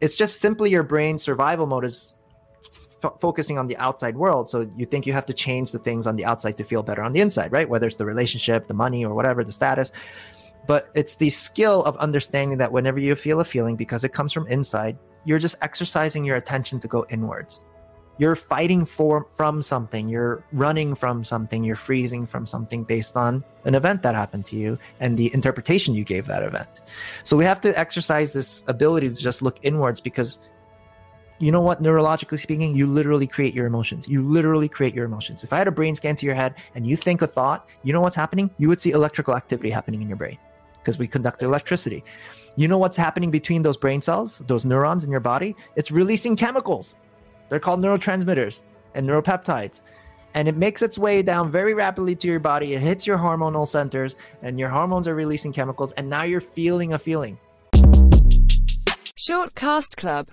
it's just simply your brain survival mode is f- focusing on the outside world. So you think you have to change the things on the outside to feel better on the inside, right? Whether it's the relationship, the money, or whatever, the status. But it's the skill of understanding that whenever you feel a feeling, because it comes from inside, you're just exercising your attention to go inwards. You're fighting for from something, you're running from something, you're freezing from something based on an event that happened to you and the interpretation you gave that event. So we have to exercise this ability to just look inwards because you know what? Neurologically speaking you literally create your emotions. You literally create your emotions. If i had a brain scan to your head and you think a thought you know what's happening? You would see electrical activity happening in your brain because we conduct electricity. You know what's happening between those brain cells those neurons in your body? It's releasing chemicals they're called neurotransmitters and neuropeptides. And it makes its way down very rapidly to your body. It hits your hormonal centers and your hormones are releasing chemicals and now you're feeling a feeling. Short Cast Club